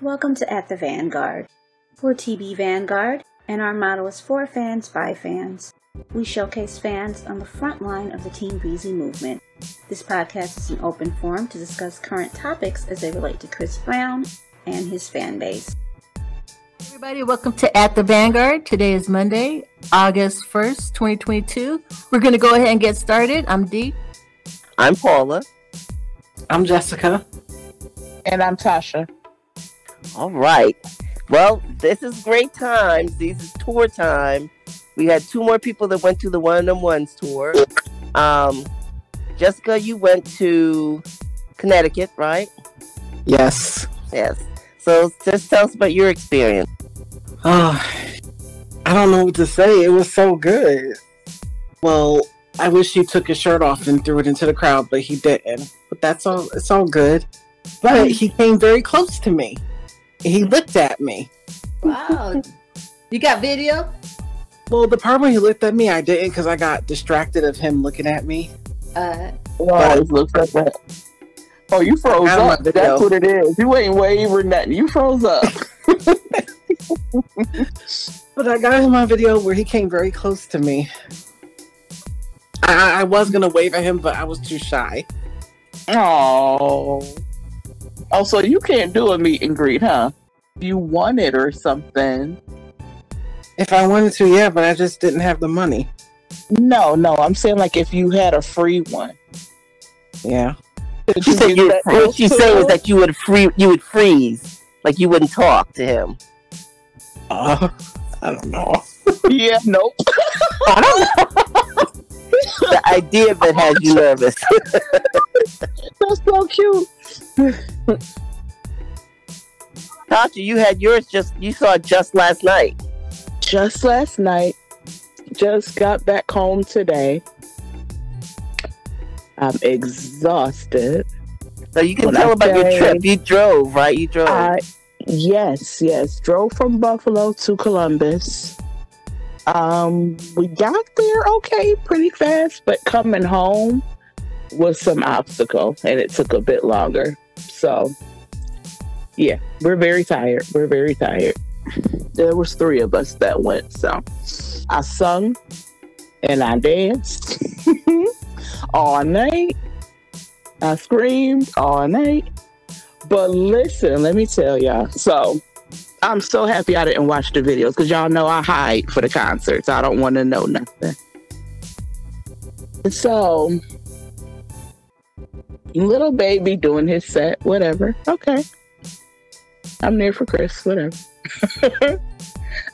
Welcome to At the Vanguard. We're TB Vanguard, and our motto is for fans by fans. We showcase fans on the front line of the Team Breezy movement. This podcast is an open forum to discuss current topics as they relate to Chris Brown and his fan base. Everybody, welcome to At the Vanguard. Today is Monday, August 1st, 2022. We're going to go ahead and get started. I'm Dee. I'm Paula. I'm Jessica. And I'm Tasha. All right. Well, this is great times. This is tour time. We had two more people that went to the one on ones tour. Um, Jessica, you went to Connecticut, right? Yes. Yes. So just tell us about your experience. Uh, I don't know what to say. It was so good. Well, I wish he took his shirt off and threw it into the crowd, but he didn't. But that's all. It's all good. But he came very close to me. He looked at me. Wow. you got video? Well, the part when he looked at me, I didn't because I got distracted of him looking at me. Uh, Wow, it looks like that. Oh, you froze I have my up. That's what it is. You ain't wavering nothing. You froze up. But I got him my video where he came very close to me. I, I- I was gonna wave at him, but I was too shy. Oh. Oh, so you can't do a meet and greet, huh? You won it or something. If I wanted to, yeah, but I just didn't have the money. No, no. I'm saying like if you had a free one. Yeah. She you said you, that what she said was that you would free you would freeze, like you wouldn't talk to him. Uh, I don't know. Yeah, nope. The idea of it has you nervous. That's so cute. Tasha, you had yours just you saw it just last night. Just last night. Just got back home today. I'm exhausted. So you can When tell I about your trip. You drove, right? You drove. I yes, yes. Drove from Buffalo to Columbus. Um, we got there okay, pretty fast, but coming home was some obstacle, and it took a bit longer. So, yeah, we're very tired. We're very tired. There was three of us that went, so I sung and I danced all night. I screamed all night. But listen, let me tell y'all. So I'm so happy I didn't watch the videos because y'all know I hide for the concerts. I don't want to know nothing. So Lil Baby doing his set, whatever. Okay. I'm there for Chris, whatever.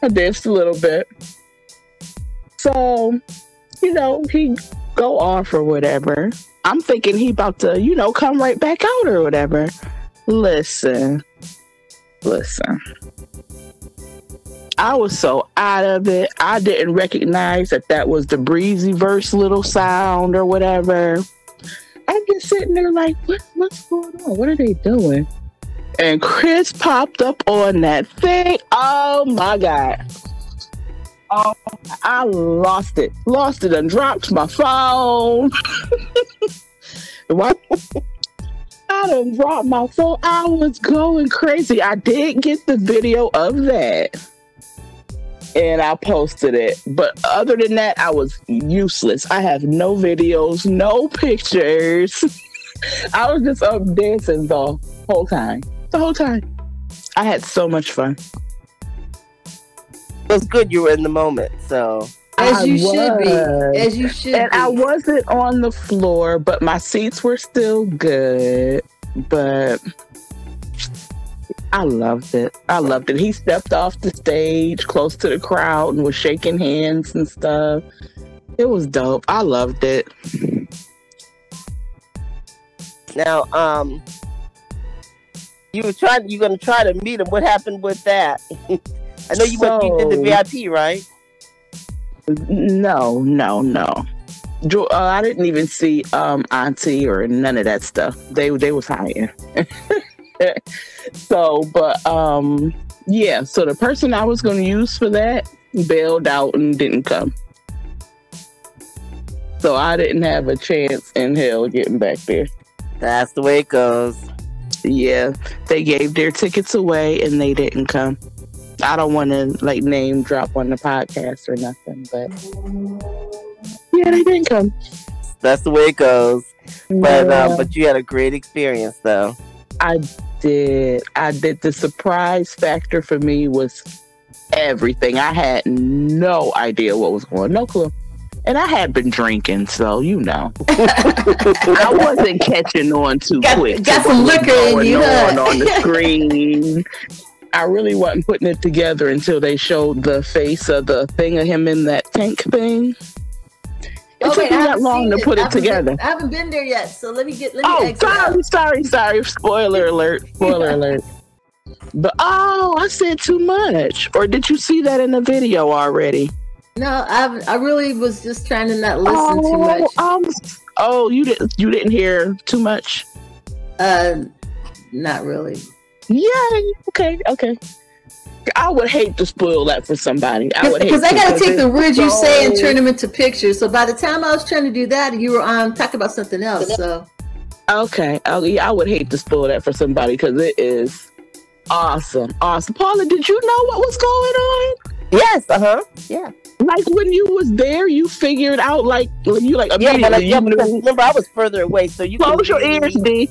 I danced a little bit. So, you know, he go off or whatever. I'm thinking he about to, you know, come right back out or whatever. Listen, listen. I was so out of it. I didn't recognize that that was the breezy verse little sound or whatever. I'm just sitting there like, what, what's going on? What are they doing? And Chris popped up on that thing. Oh my God. Oh, I lost it. Lost it and dropped my phone. Why? I done dropped my phone. I was going crazy. I did get the video of that. And I posted it. But other than that, I was useless. I have no videos, no pictures. I was just up dancing the whole time. The whole time. I had so much fun. It was good you were in the moment. So as I you should be. As you should And be. I wasn't on the floor, but my seats were still good. But I loved it. I loved it. He stepped off the stage close to the crowd and was shaking hands and stuff. It was dope. I loved it. now, um, you were trying. You're gonna try to meet him. What happened with that? I know you went. You did the VIP, right? No, no, no. Uh, I didn't even see um Auntie or none of that stuff. They they was hiding. so, but um, yeah. So the person I was going to use for that bailed out and didn't come. So I didn't have a chance in hell getting back there. That's the way it goes. Yeah, they gave their tickets away and they didn't come. I don't want to like name drop on the podcast or nothing, but yeah, they didn't come. That's the way it goes. But Yeah, um, but you had a great experience though. I did. I did. The surprise factor for me was everything. I had no idea what was going. On. No clue. And I had been drinking, so you know, I wasn't catching on too Got- quick. got some liquor in you, on on the screen. I really wasn't putting it together until they showed the face of the thing of him in that tank thing. It Oh, took wait, me that long to it. put it haven't been- together. I haven't been there yet, so let me get let me Oh, sorry, sorry, sorry. Spoiler alert. Spoiler alert. But oh, I said too much. Or did you see that in the video already? No, I I really was just trying to not listen too much. Um, oh, you didn't you didn't hear too much? Uh, not really. Yeah. Okay. Okay. I would hate to spoil that for somebody. I would Because I to, got to take the words you say and turn them into pictures. So by the time I was trying to do that, you were on talking about something else. So Okay. Yeah, I would hate to spoil that for somebody because it is awesome. Awesome. Paula, did you know what was going on? Yes, uh huh. Yeah. Like when you was there, you figured out like when you like Yeah, but I, immediately yeah, you because knew. remember I was further away, so you Close your ears, D.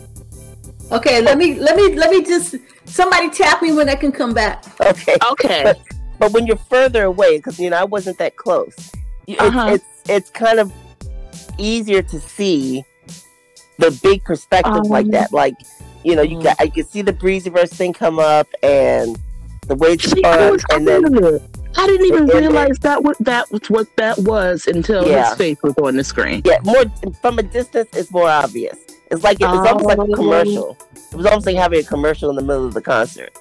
okay, let me let me let me just somebody tap me when I can come back. Okay. Okay. But but when you're further away, because you know I wasn't that close, it's, Uh-huh. it's it's kind of easier to see the big perspective like Um, that. Like you know, you got I can see the breezyverse thing come up and the way it's See, I, fun, and then I, I didn't even and then- realize that what that was what that was until Yeah. his face was on the screen. yeah, more from a distance, it's more obvious. It's like it's almost like a Oh. commercial. It was almost like having a commercial in the middle of the concert.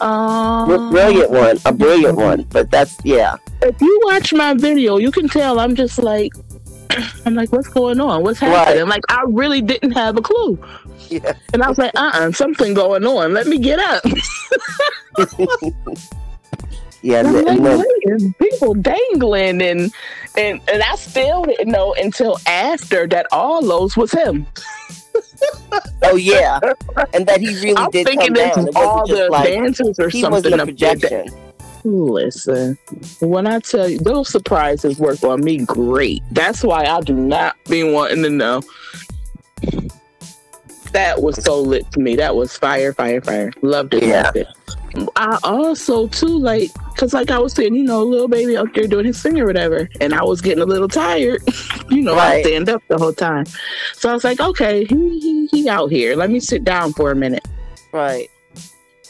Um, Br- brilliant one, a brilliant one. But that's yeah, If you watch my video, you can tell I'm just like, I'm like, what's going on? What's happening? Right. Like, I really didn't have a clue. yeah. And I was like, uh uh something going on. Let me get up. Yeah, like, people dangling and and and I still didn't know until after that all those was him. oh yeah, and that he really I'm did thinking come down. All the like dancers or something. wasn't a up there projection. Listen, when I tell you those surprises work on me great. That's why I do not be wanting to know. That was so lit to me. That was fire, fire, fire. Loved it. Yeah. Loved it. I also too like because like I was saying, you know, a Lil Baby out there doing his thing or whatever, and I was getting a little tired. you know, I Right. stand up the whole time, so I was like, okay, he, he he out here. Let me sit down for a minute. Right.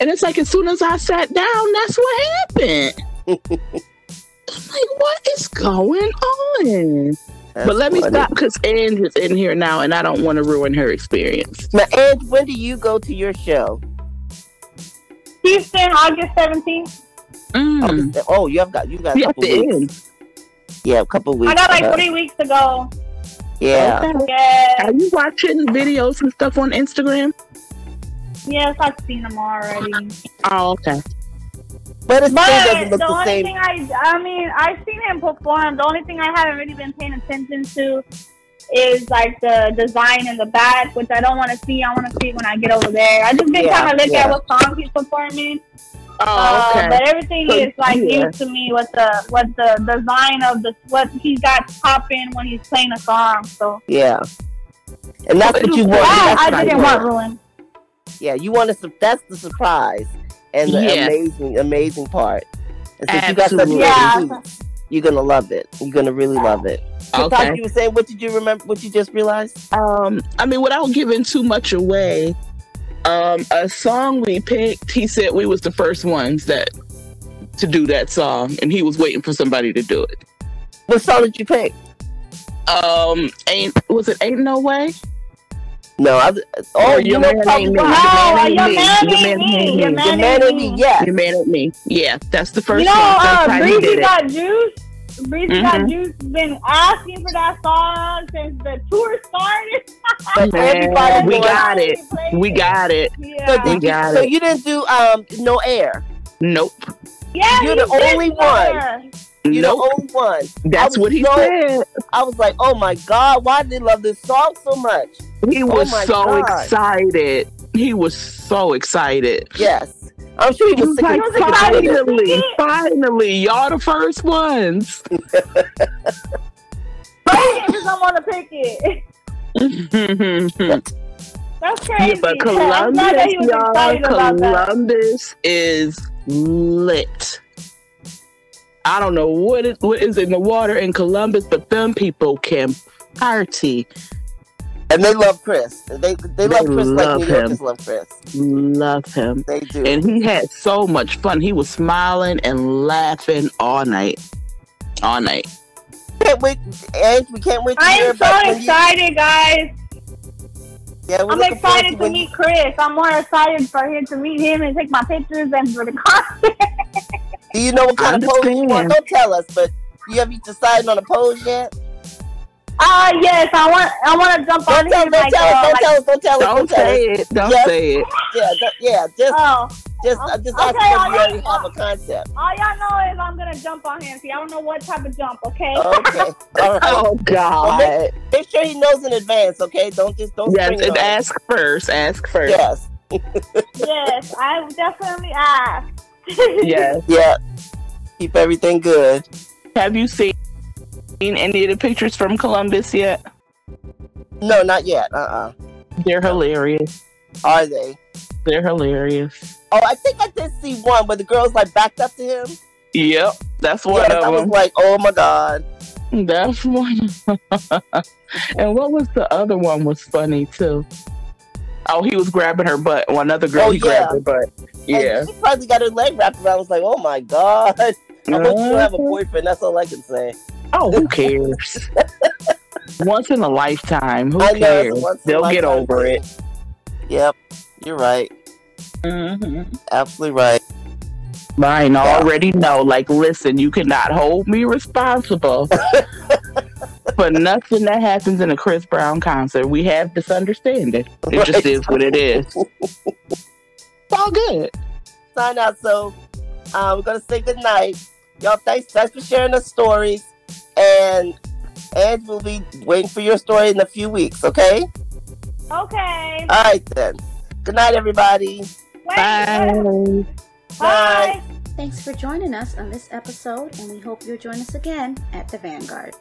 And it's like as soon as I sat down, that's what happened. I'm like, what is going on? That's but let me stop because Ange is in here now, and I don't want to ruin her experience. Now, and when do you go to your show? Houston, August 17th. Mm. August- Oh, you have got you got a We couple to weeks. end. Yeah, a couple weeks. I got like uh-huh. three weeks to go. Yeah. Okay. Yes, Are you watching videos and stuff on Instagram? yes, I've seen them already. Oh, okay. But it still doesn't look the the only same. thing I, I mean, I've seen him perform. The only thing I haven't really been paying attention to is like the design in the back, which I don't want to see. I want to see when I get over there. I just been Yeah, trying to look yeah. at what songs he's performing. Oh, Uh, but everything So, is like yeah. new to me. What the what the design of the what he's got popping when he's playing a song. So Yeah. And that's what you want. that I didn't want want. ruined. Yeah, you want to. That's the surprise and the Yeah. amazing, amazing part. And since you got such Absolutely. Yeah. reviews, you're gonna love it. You're gonna really love it. So, Okay. Tasha, you were saying, what did you remember? What you just realized? Um, I mean, without giving too much away, um, a song we picked, he said we was the first ones that to do that song, and he was waiting for somebody to do it. What song did you pick? Um, ain't was it Ain't No Way? No, I. Oh, Or you Your know, Man probably Ain't Me. why. No, Your your Man man Ain't Me. ain't me. Your Your man man ain't and me, me. yes. You're mad at me. Yeah, that's the first You know, song. First uh, time he Breezy got juice. Breezy Mhm. got juice. Been asking for that song since the tour started. But everybody we got it. We got it. So, Yeah. did you, got so it. you didn't do um no air. Nope. yeah, you're the only did one. You're nope. the only one. That's what he so- said. I was like, oh my god, why did they love this song so much? He was my so God. excited. He was so excited. Yes. Oh, I'm sure he He was was sick like, of sick of it. finally, finally, y'all the first ones. Why did someone to pick it? That's crazy. Yeah, but I'm Columbus, that he was y'all, excited about that. Columbus is lit. I don't know what is what is in the water in Columbus, but them people can party. And they love Chris. They they love They Chris like love New him. Yorkers love Chris. Love him. They do. And he had so much fun. He was smiling and laughing all night. All night. can't wait, and we can't wait to I hear am so about when you. excited, guys. Yeah, I'm excited to when you- meet Chris. I'm more excited for him to meet him and take my pictures than for the concert. Do you know what kind of pose you want? Don't tell us, but you have you decided on a pose yet? Ah, yes, I want I want to jump on Don't tell, him don't like, tell uh, us, don't like tell us, don't tell us, Don't don't tell us. say it. Don't Yes. say it. Yeah, don't- yeah, just, oh, just, uh, just Okay, ask if you alright. already have a concept. all y'all know is I'm gonna jump on him. See, I don't know what type of jump. Okay. Okay, all right. Oh God. Make sure he knows in advance, okay? Don't just don't Yes, and on ask first. Ask first. Yes, yes, I definitely ask. Yes. yeah. Keep everything good. Have you seen any of the pictures from Columbus yet? No, not yet. Uh, uh They're hilarious. Are they? They're hilarious. Oh, I think I did see one where the girls like backed up to him. Yep, that's one yes, I was them. like, oh my god. That's one. and what was the other one? Was funny too. Oh, he was grabbing her butt. One other girl, Oh, he yeah. grabbed her butt. Yeah. And she probably got her leg wrapped around. I was like, oh my god. I hope you have a boyfriend. That's all I can say. Oh, who cares? Once in a lifetime. Who I know, it's a cares? They'll get over thing. it. Yep, you're right. Mm-hmm. Absolutely right. Mine already know. Like, listen, you cannot hold me responsible for nothing that happens in a Chris Brown concert. We have this understanding. It just is what it is. It's all good. Sign out. So uh, we're gonna say good night. Y'all, thanks, thanks for sharing the stories, and and we'll be waiting for your story in a few weeks. Okay. Okay. All right then. Good night, everybody. Wait, Bye. Bye. Thanks for joining us on this episode, and we hope you'll join us again at the Vanguard.